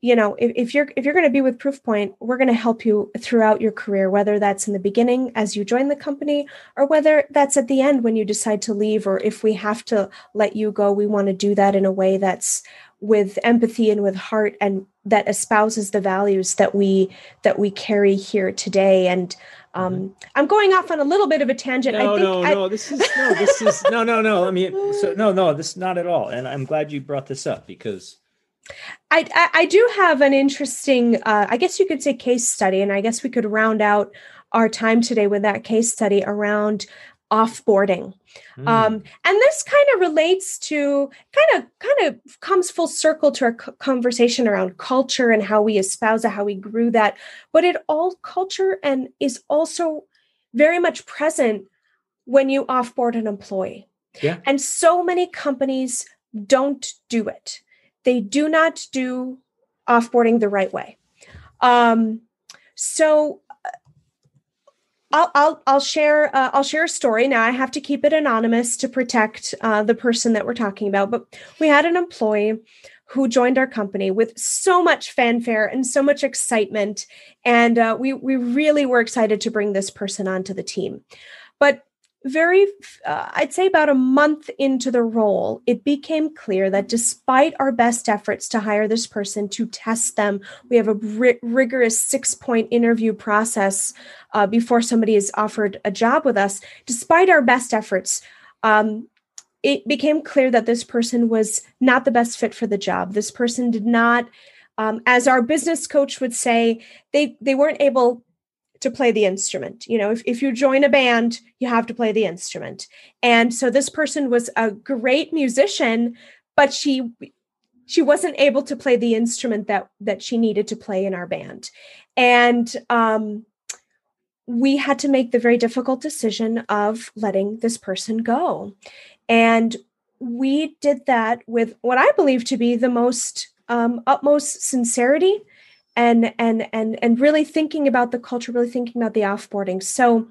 you know if, if you're if you're going to be with proofpoint we're going to help you throughout your career whether that's in the beginning as you join the company or whether that's at the end when you decide to leave or if we have to let you go. We want to do that in a way that's with empathy and with heart and that espouses the values that we that we carry here today. And um, mm-hmm. I'm going off on a little bit of a tangent. No, I think no, I... no. This is no. This is no, no, no. I mean, so no, no. This not at all. And I'm glad you brought this up because I, I, I do have an interesting, uh, I guess you could say case study, and I guess we could round out our time today with that case study around offboarding. Mm. Um, and this kind of relates to kind of kind of comes full circle to our conversation around culture and how we espouse it, how we grew that. But it all culture and is also very much present when you offboard an employee. Yeah. And so many companies don't do it. They do not do offboarding the right way. Um, so I'll I'll I'll share uh, I'll share a story. Now I have to keep it anonymous to protect uh, the person that we're talking about. But we had an employee who joined our company with so much fanfare and so much excitement, and uh, we we really were excited to bring this person onto the team. But very, uh, I'd say about a month into the role, it became clear that despite our best efforts to hire this person, to test them, we have a rigorous six point interview process uh, before somebody is offered a job with us. Despite our best efforts, um, it became clear that this person was not the best fit for the job. This person did not, um, as our business coach would say, they they weren't able to play the instrument. You know, if, if you join a band, you have to play the instrument. And so this person was a great musician, but she she wasn't able to play the instrument that that she needed to play in our band. And um we had to make the very difficult decision of letting this person go. And we did that with what I believe to be the most um, utmost sincerity and and and and really thinking about the culture really thinking about the offboarding. So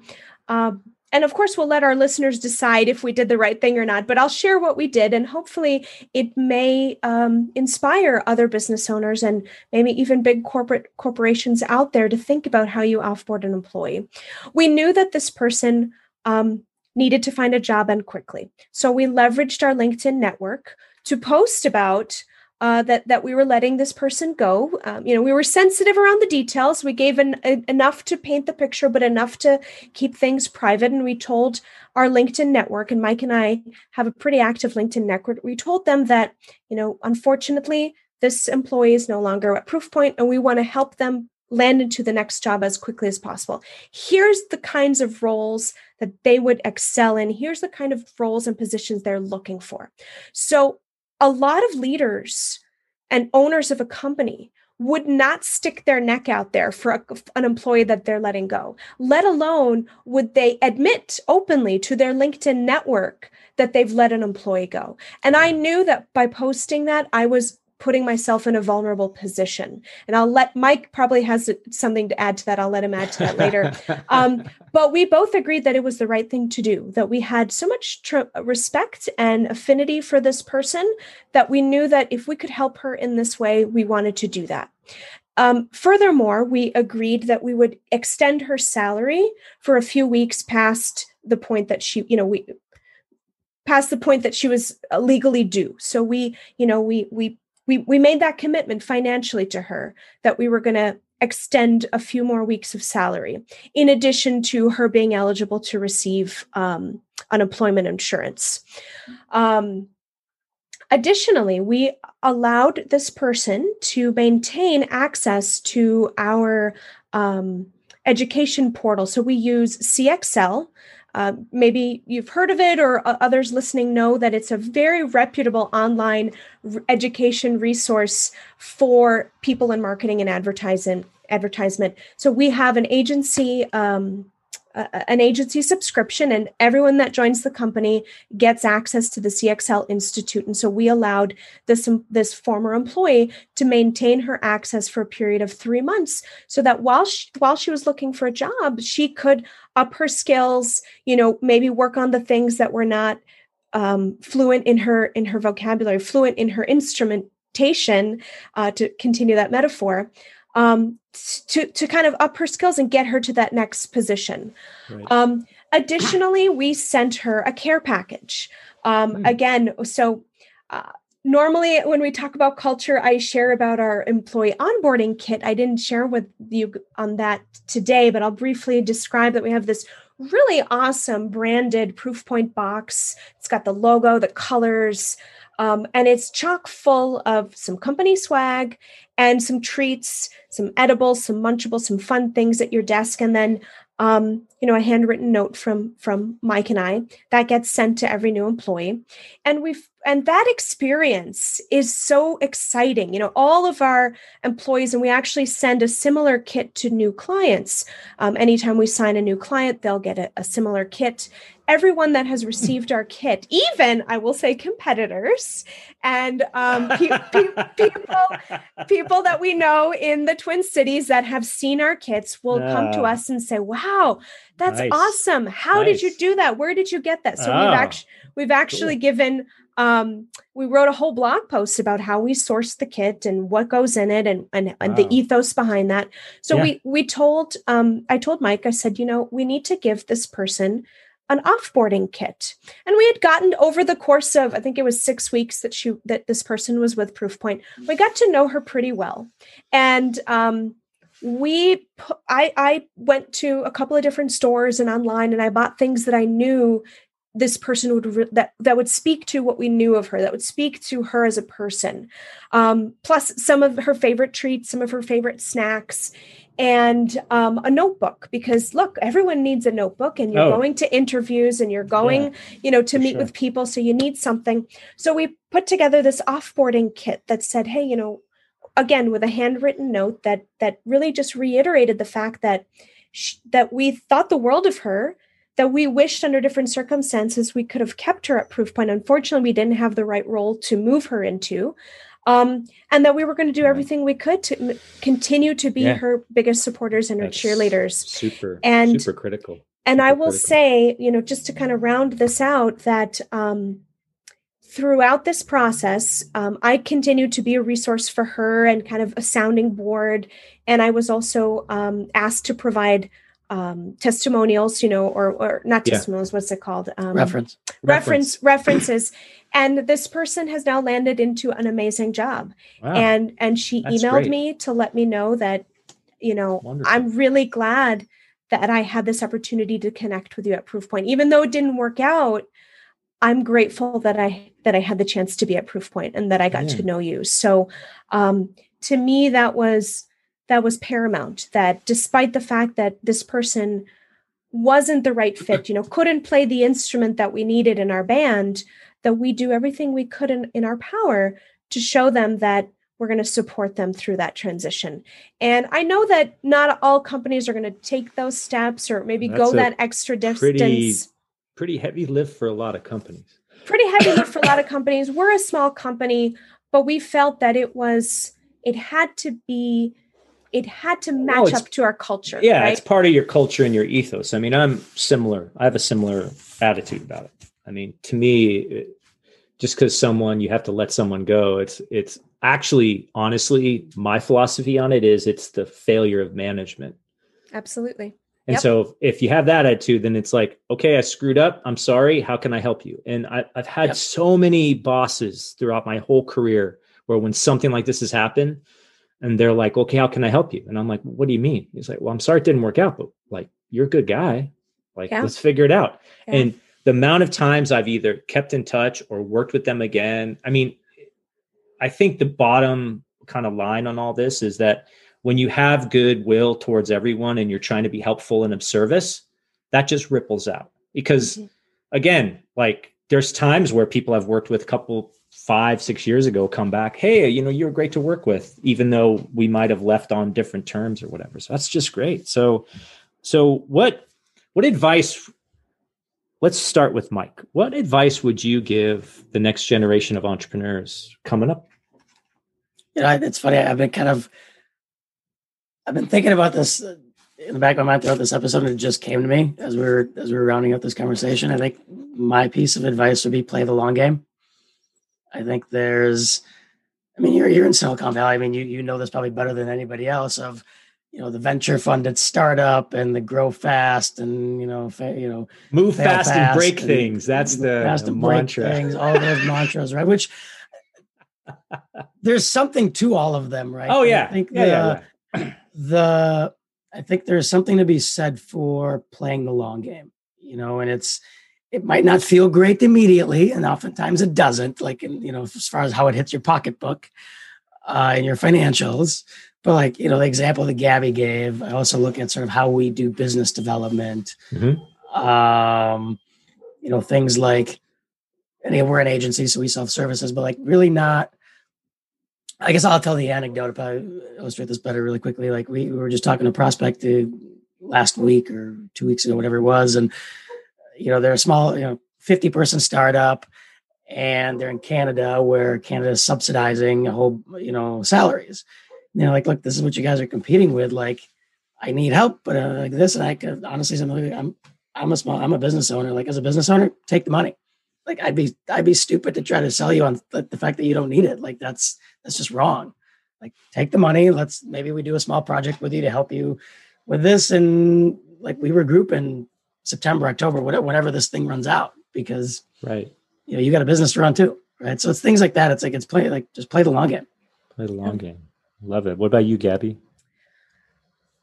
um, and of course we'll let our listeners decide if we did the right thing or not but i'll share what we did and hopefully it may um, inspire other business owners and maybe even big corporate corporations out there to think about how you offboard an employee. We knew that this person um, needed to find a job and quickly. So we leveraged our linkedin network to post about uh, that that we were letting this person go. Um, you know, we were sensitive around the details. We gave an, a, enough to paint the picture, but enough to keep things private. And we told our LinkedIn network, and Mike and I have a pretty active LinkedIn network. We told them that, you know, unfortunately, this employee is no longer at Proofpoint, and we want to help them land into the next job as quickly as possible. Here's the kinds of roles that they would excel in. Here's the kind of roles and positions they're looking for. So a lot of leaders and owners of a company would not stick their neck out there for a, an employee that they're letting go, let alone would they admit openly to their LinkedIn network that they've let an employee go. And I knew that by posting that, I was putting myself in a vulnerable position. And I'll let Mike probably has something to add to that. I'll let him add to that later. Um, but we both agreed that it was the right thing to do, that we had so much tr- respect and affinity for this person that we knew that if we could help her in this way, we wanted to do that. Um, furthermore, we agreed that we would extend her salary for a few weeks past the point that she, you know, we past the point that she was legally due. So we, you know, we we we we made that commitment financially to her that we were going to extend a few more weeks of salary, in addition to her being eligible to receive um, unemployment insurance. Um, additionally, we allowed this person to maintain access to our um, education portal. So we use CXL, uh, maybe you've heard of it, or uh, others listening know that it's a very reputable online education resource for people in marketing and advertising. Advertisement. So we have an agency um, an agency subscription, and everyone that joins the company gets access to the CXL Institute. And so we allowed this this former employee to maintain her access for a period of three months, so that while she, while she was looking for a job, she could up her skills. You know, maybe work on the things that were not um, fluent in her in her vocabulary, fluent in her instrumentation, uh, to continue that metaphor um, to to kind of up her skills and get her to that next position. Right. Um, additionally, we sent her a care package. Um, mm. Again, so. Uh, normally when we talk about culture i share about our employee onboarding kit i didn't share with you on that today but i'll briefly describe that we have this really awesome branded proofpoint box it's got the logo the colors um, and it's chock full of some company swag and some treats, some edibles, some munchables, some fun things at your desk, and then um, you know a handwritten note from from Mike and I that gets sent to every new employee, and we've and that experience is so exciting. You know, all of our employees, and we actually send a similar kit to new clients. Um, anytime we sign a new client, they'll get a, a similar kit, everyone that has received our kit, even I will say competitors and um, pe- pe- people, people that we know in the Twin Cities that have seen our kits will come to us and say, "Wow, that's nice. awesome! How nice. did you do that? Where did you get that?" So oh, we've actually we've actually cool. given um, we wrote a whole blog post about how we source the kit and what goes in it and and, and wow. the ethos behind that. So yeah. we we told um, I told Mike I said you know we need to give this person an offboarding kit. And we had gotten over the course of I think it was 6 weeks that she that this person was with Proofpoint. We got to know her pretty well. And um we I I went to a couple of different stores and online and I bought things that I knew this person would re- that that would speak to what we knew of her that would speak to her as a person um, plus some of her favorite treats some of her favorite snacks and um, a notebook because look everyone needs a notebook and you're oh. going to interviews and you're going yeah, you know to meet sure. with people so you need something so we put together this offboarding kit that said hey you know again with a handwritten note that that really just reiterated the fact that she, that we thought the world of her that we wished under different circumstances we could have kept her at proofpoint unfortunately we didn't have the right role to move her into um, and that we were going to do everything we could to m- continue to be yeah. her biggest supporters and her cheerleaders. Super, and super critical. And super I will critical. say, you know, just to kind of round this out, that um, throughout this process, um, I continued to be a resource for her and kind of a sounding board. And I was also um, asked to provide um, testimonials, you know, or or not testimonials. Yeah. What's it called? Um, reference. Reference. References. and this person has now landed into an amazing job. Wow. And and she That's emailed great. me to let me know that, you know, Wonderful. I'm really glad that I had this opportunity to connect with you at Proofpoint, even though it didn't work out. I'm grateful that I that I had the chance to be at Proofpoint and that I got yeah. to know you. So, um, to me, that was that was paramount that despite the fact that this person wasn't the right fit you know couldn't play the instrument that we needed in our band that we do everything we could in, in our power to show them that we're going to support them through that transition. And i know that not all companies are going to take those steps or maybe That's go that extra distance. pretty, pretty heavy lift for a lot of companies. Pretty heavy lift for a lot of companies. We're a small company but we felt that it was it had to be it had to match up to our culture. Yeah, right? it's part of your culture and your ethos. I mean, I'm similar. I have a similar attitude about it. I mean, to me, it, just because someone you have to let someone go, it's it's actually honestly my philosophy on it is it's the failure of management. Absolutely. And Yep. so if you have that attitude, then it's like, okay, I screwed up. I'm sorry. How can I help you? And I, I've had Yep. so many bosses throughout my whole career where when something like this has happened and they're like, okay, how can I help you? And I'm like, what do you mean? He's like, well, I'm sorry it didn't work out, but like, you're a good guy. Like, Yeah. let's figure it out. Yeah. And the amount of times I've either kept in touch or worked with them again. I mean, I think the bottom kind of line on all this is that when you have goodwill towards everyone and you're trying to be helpful and of service, that just ripples out. Because Mhm. again, like there's times where people I've worked with a couple five, six years ago come back, hey, you know, you were great to work with, even though we might have left on different terms or whatever. So that's just great. So so what what advice let's start with Mike. What advice would you give the next generation of entrepreneurs coming up? You know, it's funny. I've been kind of, I've been thinking about this uh, in the back of my mind throughout this episode, and it just came to me as we were as we were rounding up this conversation. I think my piece of advice would be play the long game. I think there's, I mean, you're you're in Silicon Valley. I mean, you you know this probably better than anybody else. Of you know the venture funded startup and the grow fast and you know fa- you know Move fail fast, and break and things. That's the, fast the and break mantra. Things, all those mantras, right? Which there's something to all of them, right? Oh And yeah. I think yeah, the, yeah, yeah. the I think there's something to be said for playing the long game, you know, and it's it might not feel great immediately, and oftentimes it doesn't, like in, you know, as far as how it hits your pocketbook uh, and your financials. But like you know, the example that Gaby gave, I also look at sort of how we do business development. Mhm. Um, you know, things like, and again, we're an agency, so we sell services, but like really not I guess I'll tell the anecdote if I illustrate this better really quickly. Like we, we were just talking to prospect uh, last week or two weeks ago, whatever it was, and you know they're a small, you know, fifty person startup, and they're in Canada where Canada is subsidizing a whole, you know, salaries. And they're like, look, this is what you guys are competing with. Like, I need help, but uh, like this, and I could honestly, I'm I'm a small, I'm a business owner. Like as a business owner, take the money. Like I'd be I'd be stupid to try to sell you on the, the fact that you don't need it. Like that's that's just wrong. Like take the money. Let's maybe we do a small project with you to help you with this, and like we regroup in September, October, whatever, whenever this thing runs out, because Right. you know you got a business to run too, right? So it's things like that. It's like it's play like just play the long game. Play the long game. Love it. What about you, Gaby?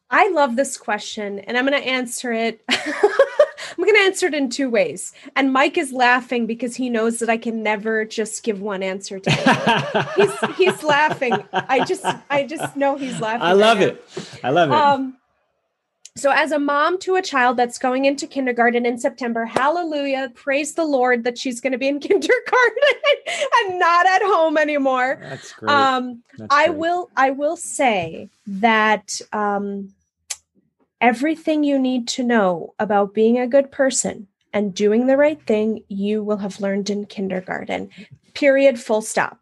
I love this question, and I'm going to answer it. I'm going to answer it in two ways. And Mike is laughing because he knows that I can never just give one answer to him. he's he's laughing. I just I just know he's laughing. I love right it. I love it. Um so as a mom to a child that's going into kindergarten in September, hallelujah, praise the Lord that she's going to be in kindergarten and not at home anymore. That's great. Um That's I great. will I will say that um, everything you need to know about being a good person and doing the right thing you will have learned in kindergarten. Period. Full stop.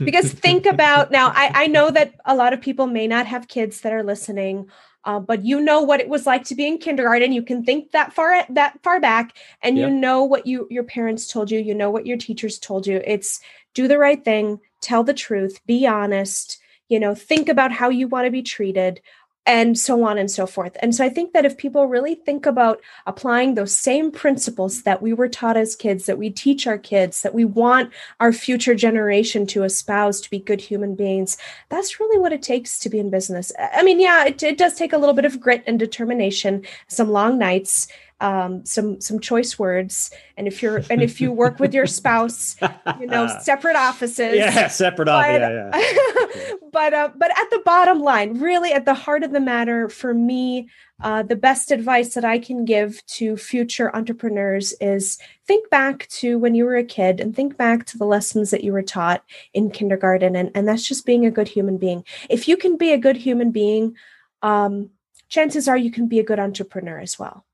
Because think about now. I, I know that a lot of people may not have kids that are listening, uh, but you know what it was like to be in kindergarten. You can think that far that far back, and Yep. you know what you your parents told you. You know what your teachers told you. It's do the right thing, tell the truth, be honest. You know, think about how you want to be treated, and so on and so forth. And so I think that if people really think about applying those same principles that we were taught as kids, that we teach our kids, that we want our future generation to espouse to be good human beings, that's really what it takes to be in business. I mean, yeah, it, it does take a little bit of grit and determination, some long nights, um, some some choice words, and if you're and if you work with your spouse, you know, separate offices. yeah, separate off. but- Yeah, yeah. but uh, but at the bottom line, really at the heart of the matter, for me, uh, the best advice that I can give to future entrepreneurs is think back to when you were a kid and think back to the lessons that you were taught in kindergarten, and and that's just being a good human being. If you can be a good human being, um, chances are you can be a good entrepreneur as well.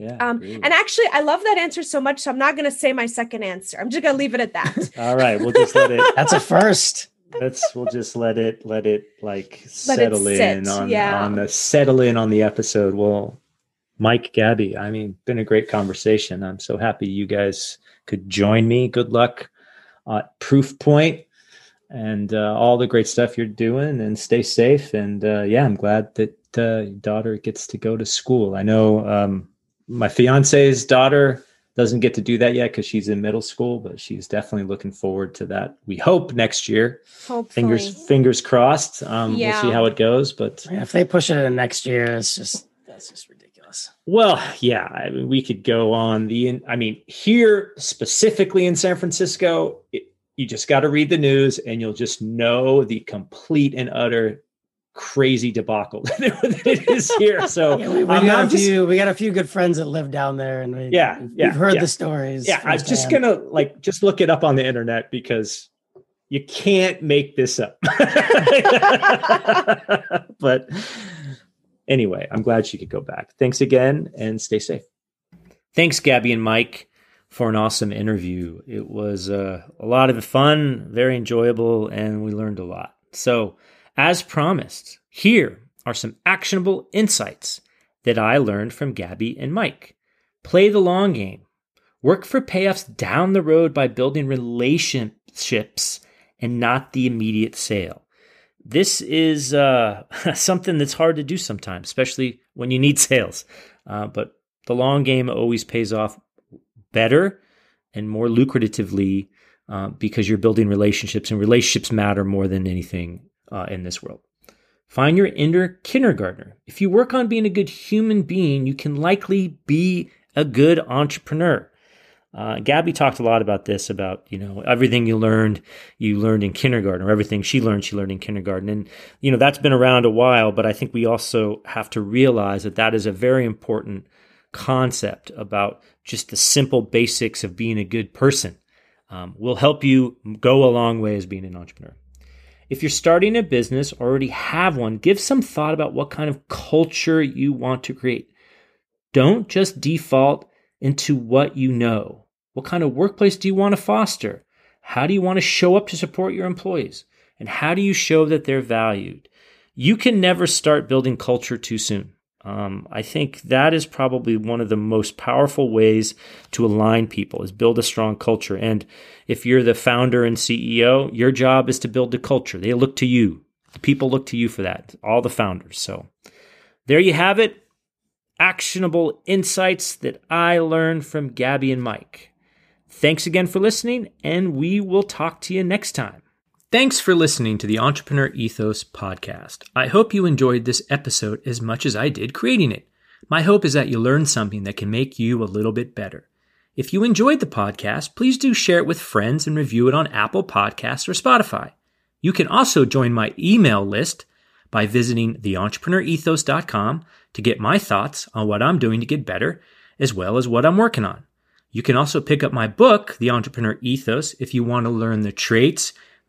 Yeah Um, agreed. and actually, I love that answer so much, so I'm not going to say my second answer. I'm just going to leave it at that. all right, we'll just let it. That's a first. Let's we'll just let it let it like Let it settle in on yeah. on the settle in on the episode. Well, Mike, Gaby, I mean, been a great conversation. I'm so happy you guys could join me. Good luck at Proof and uh, all the great stuff you're doing and stay safe. And uh, yeah, I'm glad that uh, your daughter gets to go to school. I know um, my fiance's daughter doesn't get to do that yet because she's in middle school, but she's definitely looking forward to that. We hope next year. Hopefully. Fingers fingers crossed. Um, Yeah. We'll see how it goes, but Yeah, if they push it in next year, it's just that's just ridiculous. well, yeah, I mean, we could go on the. I mean, here specifically in San Francisco, it, you just got to read the news, and you'll just know the complete and utter crazy debacle that it is here. So Yeah, we, we I'm got not a just- few. We got a few good friends that live down there, and we, Yeah, we've, yeah, heard yeah. the stories. yeah i'm just firsthand. gonna like just look it up on the internet because you can't make this up but anyway i'm glad she could go back thanks again and stay safe thanks gaby and mike for an awesome interview it was uh, a lot of fun very enjoyable and we learned a lot so as promised here are some actionable insights that i learned from gaby and mike play the long game Work for payoffs down the road by building relationships and not the immediate sale. This is uh, something that's hard to do sometimes, especially when you need sales. Uh, but the long game always pays off better and more lucratively uh, because you're building relationships, and relationships matter more than anything uh, in this world. Find your inner kindergartner. If you work on being a good human being, you can likely be a good entrepreneur. Uh, Gaby talked a lot about this about you know everything you learned you learned in kindergarten or everything she learned she learned in kindergarten and you know that's been around a while but I think we also have to realize that that is a very important concept about just the simple basics of being a good person um, will help you go a long way as being an entrepreneur. If you're starting a business already have one, give some thought about what kind of culture you want to create. Don't just default into what you know. What kind of workplace do you want to foster? How do you want to show up to support your employees? And how do you show that they're valued? You can never start building culture too soon. Um, I think that is probably one of the most powerful ways to align people is build a strong culture. And if you're the founder and CEO, your job is to build the culture. They look to you. The people look to you for that. All the founders. So there you have it. Actionable insights that I learned from Gaby and Mike. Thanks again for listening, and we will talk to you next time. Thanks for listening to the Entrepreneur Ethos podcast. I hope you enjoyed this episode as much as I did creating it. My hope is that you learned something that can make you a little bit better. If you enjoyed the podcast, please do share it with friends and review it on Apple Podcasts or Spotify. You can also join my email list by visiting theentrepreneurethos.com to get my thoughts on what I'm doing to get better, as well as what I'm working on. You can also pick up my book, The Entrepreneur Ethos, if you want to learn the traits,